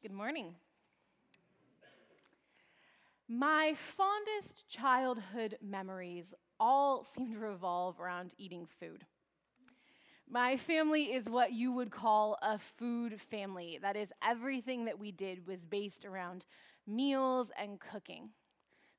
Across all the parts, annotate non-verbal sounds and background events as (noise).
Good morning. My fondest childhood memories all (laughs) seem to revolve around eating food. My family is what you would call a food family. That is, everything that we did was based around meals and cooking.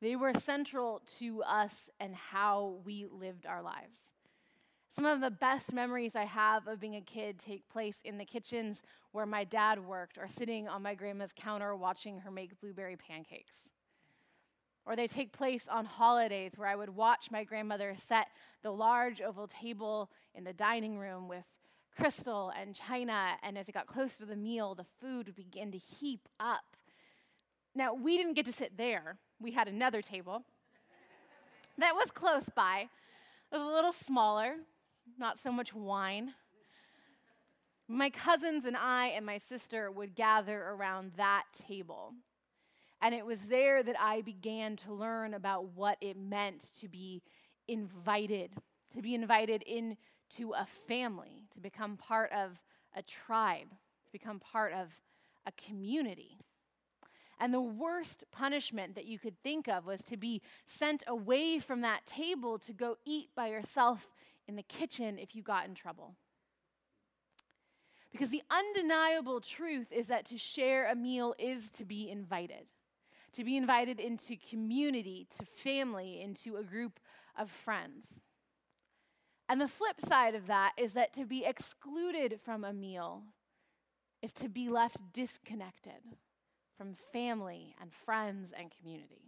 They were central to us and how we lived our lives. Some of the best memories I have of being a kid take place in the kitchens where my dad worked or sitting on my grandma's counter watching her make blueberry pancakes. Or they take place on holidays where I would watch my grandmother set the large oval table in the dining room with crystal and china, and as it got closer to the meal, the food would begin to heap up. Now, we didn't get to sit there, we had another table that was close by. It was a little smaller, not so much wine. My cousins and I and my sister would gather around that table. And it was there that I began to learn about what it meant to be invited, to be invited into a family, to become part of a tribe, to become part of a community. And the worst punishment that you could think of was to be sent away from that table to go eat by yourself in the kitchen if you got in trouble. Because the undeniable truth is that to share a meal is to be invited, to be invited into community, to family, into a group of friends. And the flip side of that is that to be excluded from a meal is to be left disconnected from family and friends and community.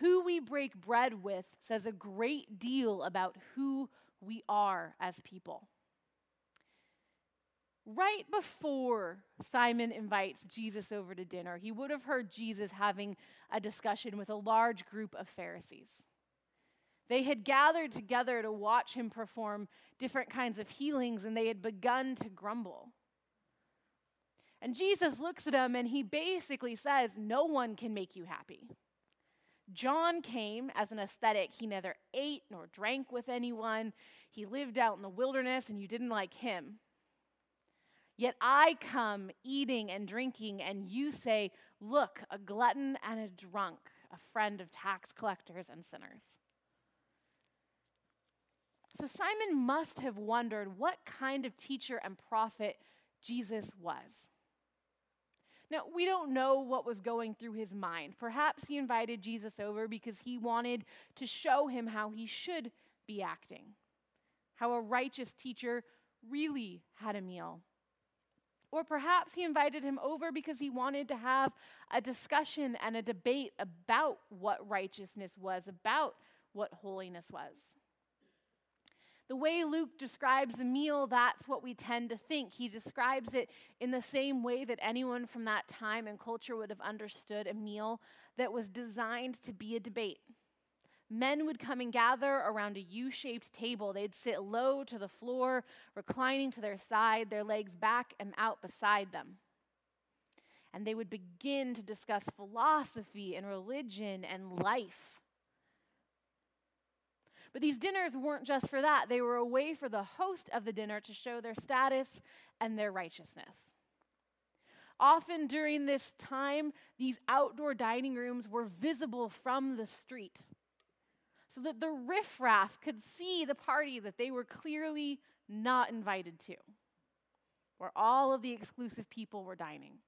Who we break bread with says a great deal about who we are as people. Right before Simon invites Jesus over to dinner, he would have heard Jesus having a discussion with a large group of Pharisees. They had gathered together to watch him perform different kinds of healings, and they had begun to grumble. And Jesus looks at them and he basically says, No one can make you happy. John came as an ascetic. He neither ate nor drank with anyone. He lived out in the wilderness, and you didn't like him. Yet I come eating and drinking, and you say, Look, a glutton and a drunk, a friend of tax collectors and sinners. So Simon must have wondered what kind of teacher and prophet Jesus was. Now, we don't know what was going through his mind. Perhaps he invited Jesus over because he wanted to show him how he should be acting, how a righteous teacher really had a meal. Or perhaps he invited him over because he wanted to have a discussion and a debate about what righteousness was, about what holiness was. The way Luke describes the meal, that's what we tend to think. He describes it in the same way that anyone from that time and culture would have understood a meal that was designed to be a debate. Men would come and gather around a U shaped table. They'd sit low to the floor, reclining to their side, their legs back and out beside them. And they would begin to discuss philosophy and religion and life. But these dinners weren't just for that, they were a way for the host of the dinner to show their status and their righteousness. Often during this time, these outdoor dining rooms were visible from the street so that the riffraff could see the party that they were clearly not invited to, where all of the exclusive people were dining.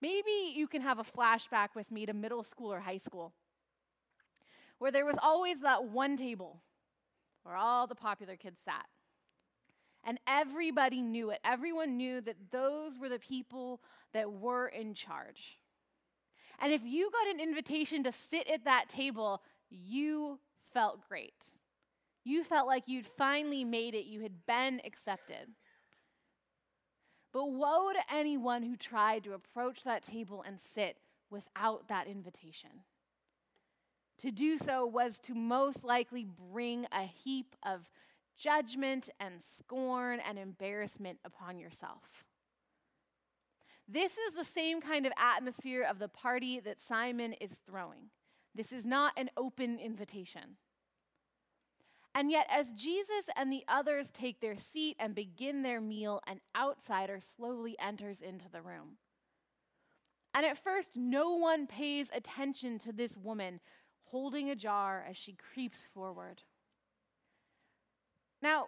Maybe you can have a flashback with me to middle school or high school where there was always that one table where all the popular kids sat. And everybody knew it. Everyone knew that those were the people that were in charge. And if you got an invitation to sit at that table, you felt great. You felt like you'd finally made it, you had been accepted. But woe to anyone who tried to approach that table and sit without that invitation. To do so was to most likely bring a heap of judgment and scorn and embarrassment upon yourself. This is the same kind of atmosphere of the party that Simon is throwing. This is not an open invitation. And yet, as Jesus and the others take their seat and begin their meal, an outsider slowly enters into the room. And at first, no one pays attention to this woman holding a jar as she creeps forward. Now,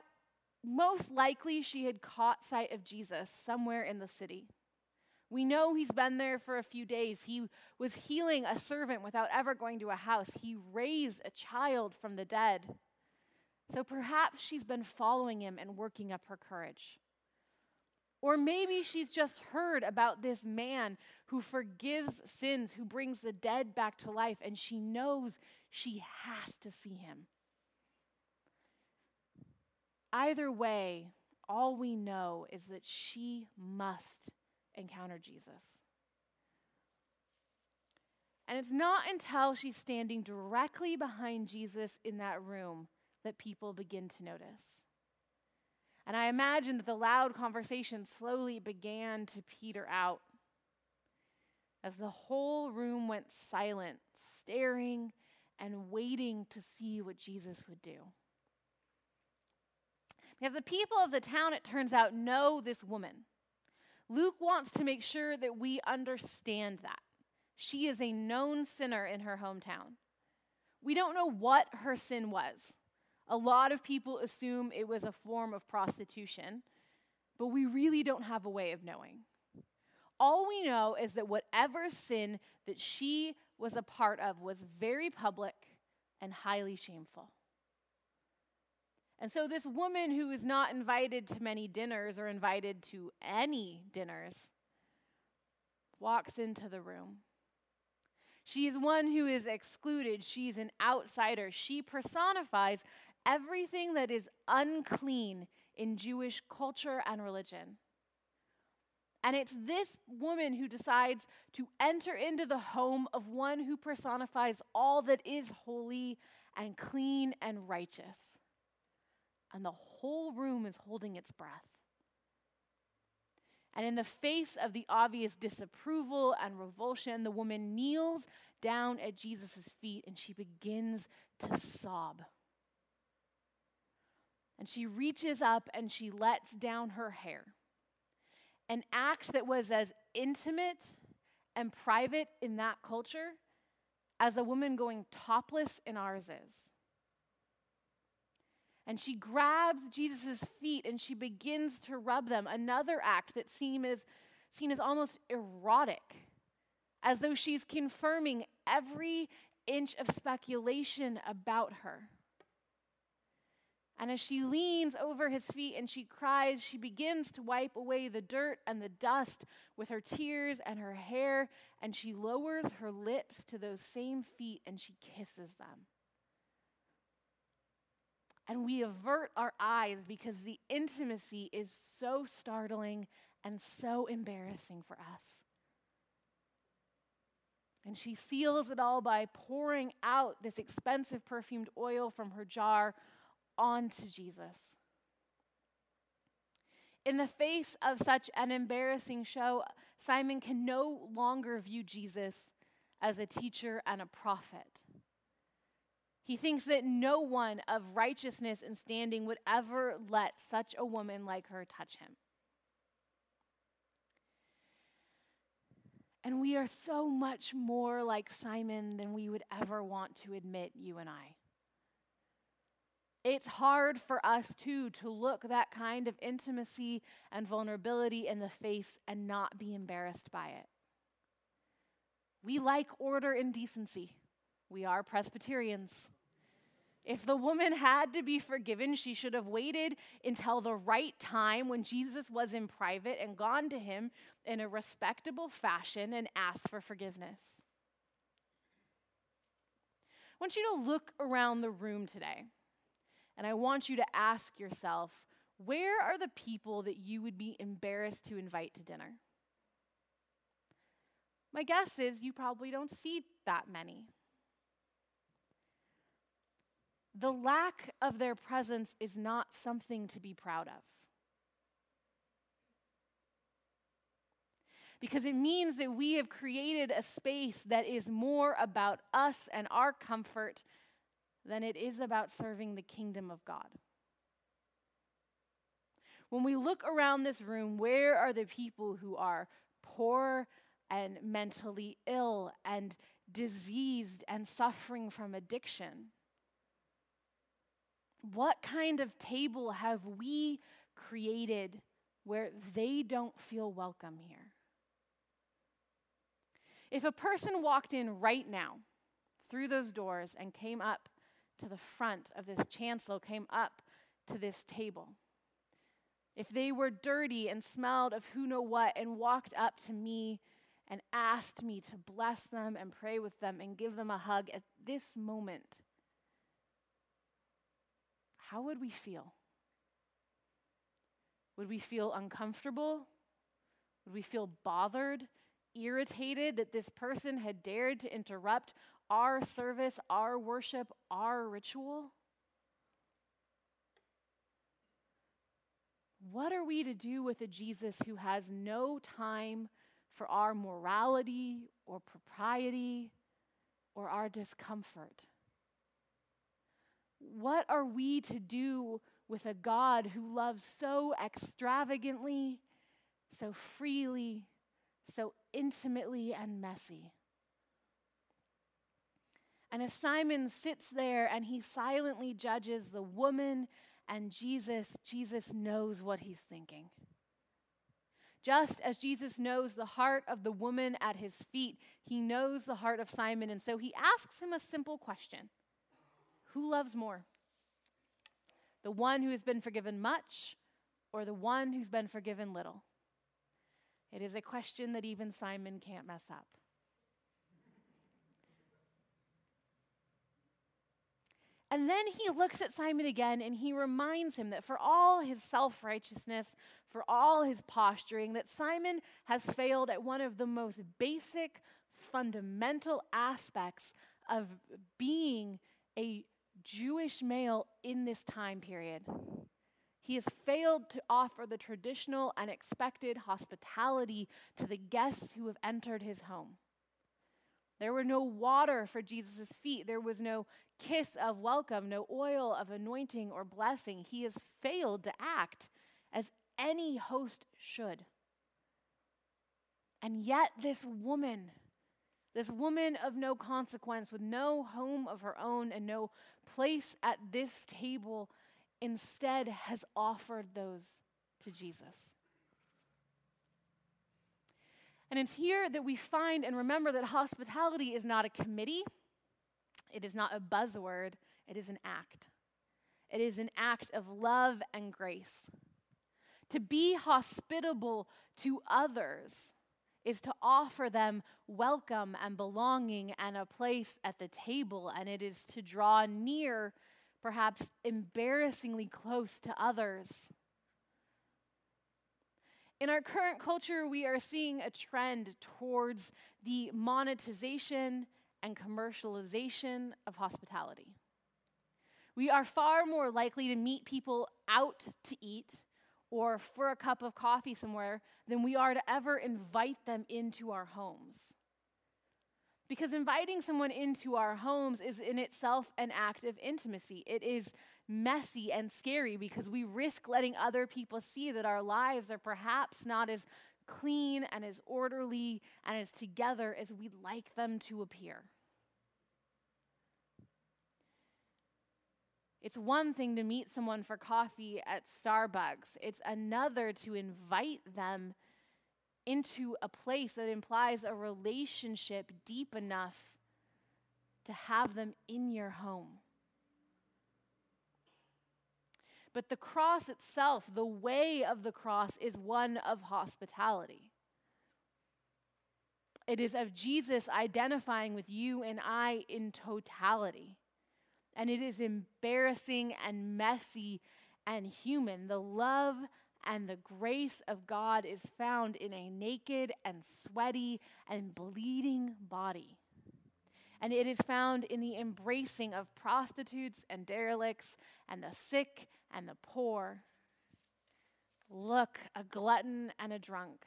most likely she had caught sight of Jesus somewhere in the city. We know he's been there for a few days. He was healing a servant without ever going to a house. He raised a child from the dead. So perhaps she's been following him and working up her courage. Or maybe she's just heard about this man who forgives sins, who brings the dead back to life, and she knows she has to see him. Either way, all we know is that she must encounter Jesus. And it's not until she's standing directly behind Jesus in that room that people begin to notice. And I imagine that the loud conversation slowly began to peter out as the whole room went silent, staring and waiting to see what Jesus would do. Because the people of the town, it turns out, know this woman. Luke wants to make sure that we understand that. She is a known sinner in her hometown. We don't know what her sin was. A lot of people assume it was a form of prostitution, but we really don't have a way of knowing. All we know is that whatever sin that she was a part of was very public and highly shameful. And so, this woman who is not invited to many dinners or invited to any dinners walks into the room. She is one who is excluded. She's an outsider. She personifies everything that is unclean in Jewish culture and religion. And it's this woman who decides to enter into the home of one who personifies all that is holy and clean and righteous. And the whole room is holding its breath. And in the face of the obvious disapproval and revulsion, the woman kneels down at Jesus' feet and she begins to sob. And she reaches up and she lets down her hair. An act that was as intimate and private in that culture as a woman going topless in ours is. And she grabs Jesus' feet and she begins to rub them. Another act that seem as, seen as almost erotic, as though she's confirming every inch of speculation about her. And as she leans over his feet and she cries, she begins to wipe away the dirt and the dust with her tears and her hair, and she lowers her lips to those same feet and she kisses them. And we avert our eyes because the intimacy is so startling and so embarrassing for us. And she seals it all by pouring out this expensive perfumed oil from her jar onto Jesus. In the face of such an embarrassing show, Simon can no longer view Jesus as a teacher and a prophet. He thinks that no one of righteousness and standing would ever let such a woman like her touch him. And we are so much more like Simon than we would ever want to admit, you and I. It's hard for us too to look that kind of intimacy and vulnerability in the face and not be embarrassed by it. We like order and decency. We are Presbyterians. If the woman had to be forgiven, she should have waited until the right time when Jesus was in private and gone to him in a respectable fashion and asked for forgiveness. I want you to look around the room today. And I want you to ask yourself where are the people that you would be embarrassed to invite to dinner? My guess is you probably don't see that many. The lack of their presence is not something to be proud of. Because it means that we have created a space that is more about us and our comfort than it is about serving the kingdom of God. When we look around this room, where are the people who are poor and mentally ill and diseased and suffering from addiction? What kind of table have we created where they don't feel welcome here? If a person walked in right now through those doors and came up to the front of this chancel, came up to this table, if they were dirty and smelled of who know what and walked up to me and asked me to bless them and pray with them and give them a hug at this moment, how would we feel? Would we feel uncomfortable? Would we feel bothered, irritated that this person had dared to interrupt our service, our worship, our ritual? What are we to do with a Jesus who has no time for our morality or propriety or our discomfort? What are we to do with a God who loves so extravagantly, so freely, so intimately and messy? And as Simon sits there and he silently judges the woman and Jesus, Jesus knows what he's thinking. Just as Jesus knows the heart of the woman at his feet, he knows the heart of Simon. And so he asks him a simple question who loves more? The one who has been forgiven much or the one who's been forgiven little? It is a question that even Simon can't mess up. And then he looks at Simon again and he reminds him that for all his self righteousness, for all his posturing, that Simon has failed at one of the most basic, fundamental aspects of being a Jewish male in this time period. He has failed to offer the traditional and expected hospitality to the guests who have entered his home. There were no water for Jesus' feet. There was no kiss of welcome, no oil of anointing or blessing. He has failed to act as any host should. And yet, this woman, this woman of no consequence, with no home of her own and no place at this table, instead has offered those to Jesus. And it's here that we find and remember that hospitality is not a committee, it is not a buzzword, it is an act. It is an act of love and grace. To be hospitable to others is to offer them welcome and belonging and a place at the table, and it is to draw near, perhaps embarrassingly close to others. In our current culture, we are seeing a trend towards the monetization and commercialization of hospitality. We are far more likely to meet people out to eat or for a cup of coffee somewhere than we are to ever invite them into our homes. Because inviting someone into our homes is in itself an act of intimacy. It is messy and scary because we risk letting other people see that our lives are perhaps not as clean and as orderly and as together as we'd like them to appear. It's one thing to meet someone for coffee at Starbucks, it's another to invite them into a place that implies a relationship deep enough to have them in your home. But the cross itself, the way of the cross, is one of hospitality. It is of Jesus identifying with you and I in totality. And it is embarrassing and messy and human. The love and the grace of God is found in a naked and sweaty and bleeding body. And it is found in the embracing of prostitutes and derelicts and the sick and the poor. Look, a glutton and a drunk.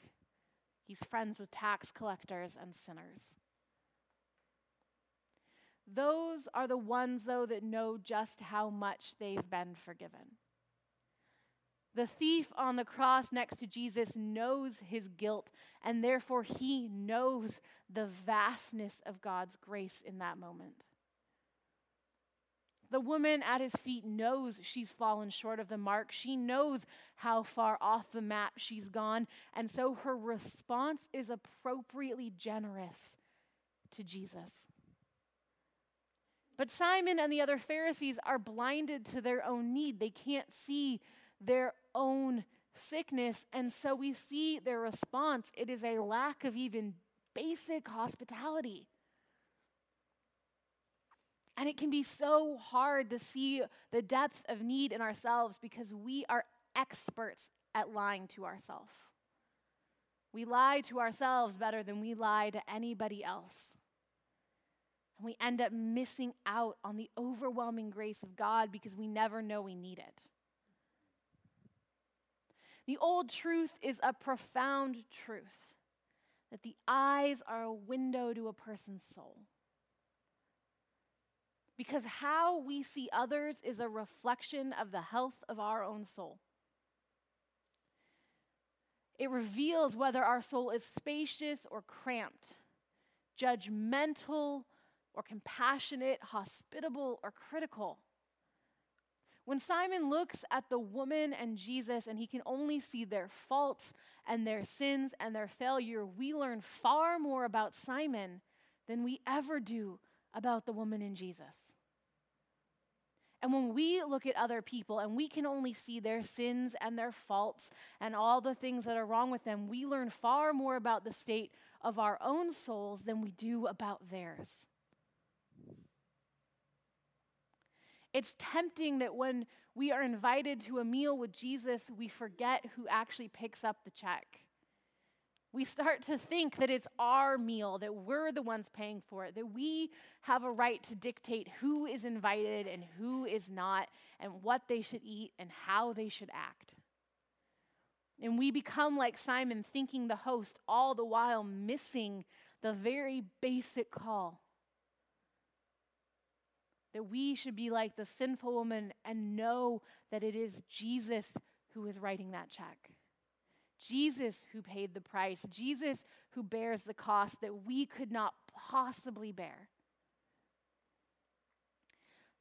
He's friends with tax collectors and sinners. Those are the ones, though, that know just how much they've been forgiven. The thief on the cross next to Jesus knows his guilt, and therefore he knows the vastness of God's grace in that moment. The woman at his feet knows she's fallen short of the mark. She knows how far off the map she's gone. And so her response is appropriately generous to Jesus. But Simon and the other Pharisees are blinded to their own need. They can't see their own sickness. And so we see their response it is a lack of even basic hospitality. And it can be so hard to see the depth of need in ourselves because we are experts at lying to ourselves. We lie to ourselves better than we lie to anybody else. And we end up missing out on the overwhelming grace of God because we never know we need it. The old truth is a profound truth that the eyes are a window to a person's soul. Because how we see others is a reflection of the health of our own soul. It reveals whether our soul is spacious or cramped, judgmental or compassionate, hospitable or critical. When Simon looks at the woman and Jesus and he can only see their faults and their sins and their failure, we learn far more about Simon than we ever do about the woman in Jesus. And when we look at other people and we can only see their sins and their faults and all the things that are wrong with them, we learn far more about the state of our own souls than we do about theirs. It's tempting that when we are invited to a meal with Jesus, we forget who actually picks up the check we start to think that it's our meal, that we're the ones paying for it, that we have a right to dictate who is invited and who is not, and what they should eat and how they should act. And we become like Simon, thinking the host, all the while missing the very basic call that we should be like the sinful woman and know that it is Jesus who is writing that check. Jesus who paid the price, Jesus who bears the cost that we could not possibly bear.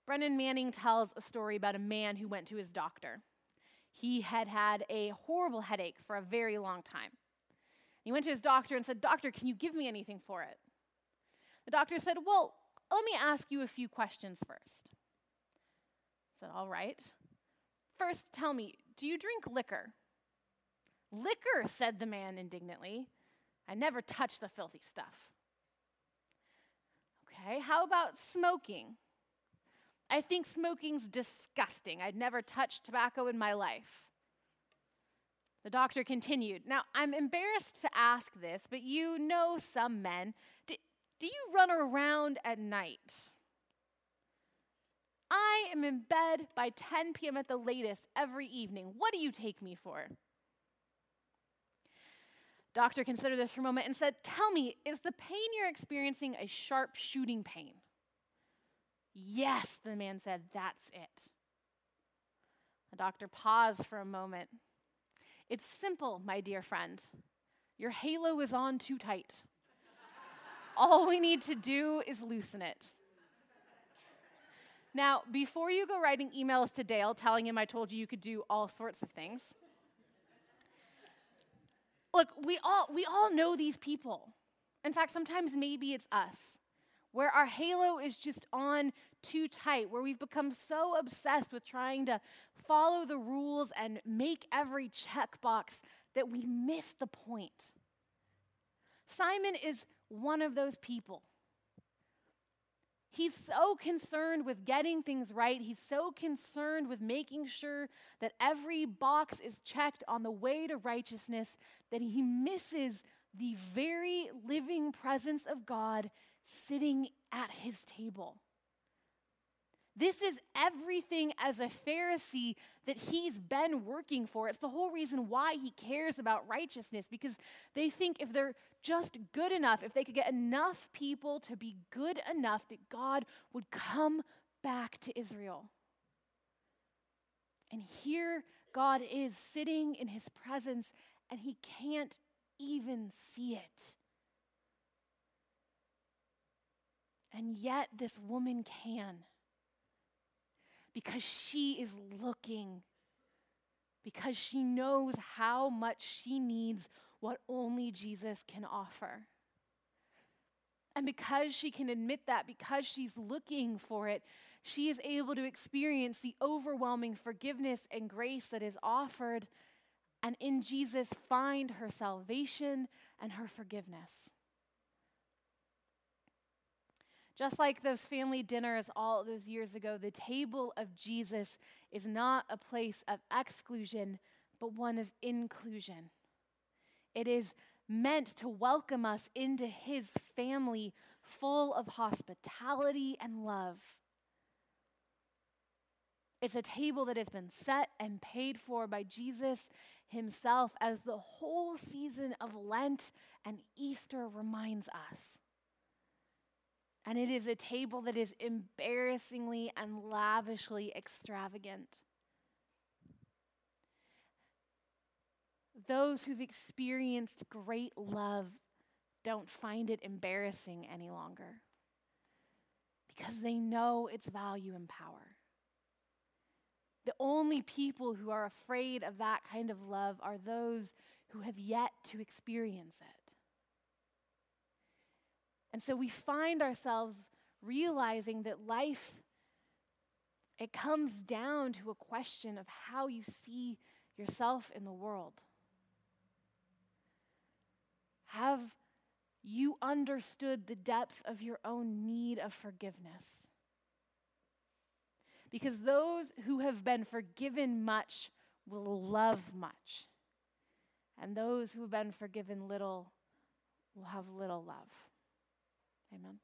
Brennan Manning tells a story about a man who went to his doctor. He had had a horrible headache for a very long time. He went to his doctor and said, Doctor, can you give me anything for it? The doctor said, Well, let me ask you a few questions first. I said, All right. First, tell me, do you drink liquor? Liquor, said the man indignantly. I never touch the filthy stuff. Okay, how about smoking? I think smoking's disgusting. I'd never touched tobacco in my life. The doctor continued. Now, I'm embarrassed to ask this, but you know some men. Do, you run around at night? I am in bed by 10 p.m. at the latest every evening. What do you take me for? Doctor considered this for a moment and said, Tell me, is the pain you're experiencing a sharp shooting pain? Yes, the man said, That's it. The doctor paused for a moment. It's simple, my dear friend. Your halo is on too tight. All we need to do is loosen it. Now, before you go writing emails to Dale telling him I told you you could do all sorts of things, Look, we all, we all know these people. In fact, sometimes maybe it's us, where our halo is just on too tight, where we've become so obsessed with trying to follow the rules and make every checkbox that we miss the point. Simon is one of those people. He's so concerned with getting things right. He's so concerned with making sure that every box is checked on the way to righteousness that he misses the very living presence of God sitting at his table. This is everything as a Pharisee that he's been working for. It's the whole reason why he cares about righteousness because they think if they're just good enough, if they could get enough people to be good enough, that God would come back to Israel. And here God is sitting in his presence and he can't even see it. And yet, this woman can because she is looking, because she knows how much she needs what only Jesus can offer. And because she can admit that, because she's looking for it, she is able to experience the overwhelming forgiveness and grace that is offered, and in Jesus find her salvation and her forgiveness. Just like those family dinners all those years ago, the table of Jesus is not a place of exclusion, but one of inclusion. It is meant to welcome us into his family full of hospitality and love. It's a table that has been set and paid for by Jesus himself, as the whole season of Lent and Easter reminds us. And it is a table that is embarrassingly and lavishly extravagant. Those who've experienced great love don't find it embarrassing any longer because they know its value and power. The only people who are afraid of that kind of love are those who have yet to experience it. And so we find ourselves realizing that life it comes down to a question of how you see yourself in the world. Have you understood the depth of your own need of forgiveness? Because those who have been forgiven much will love much, and those who have been forgiven little will have little love. Amen.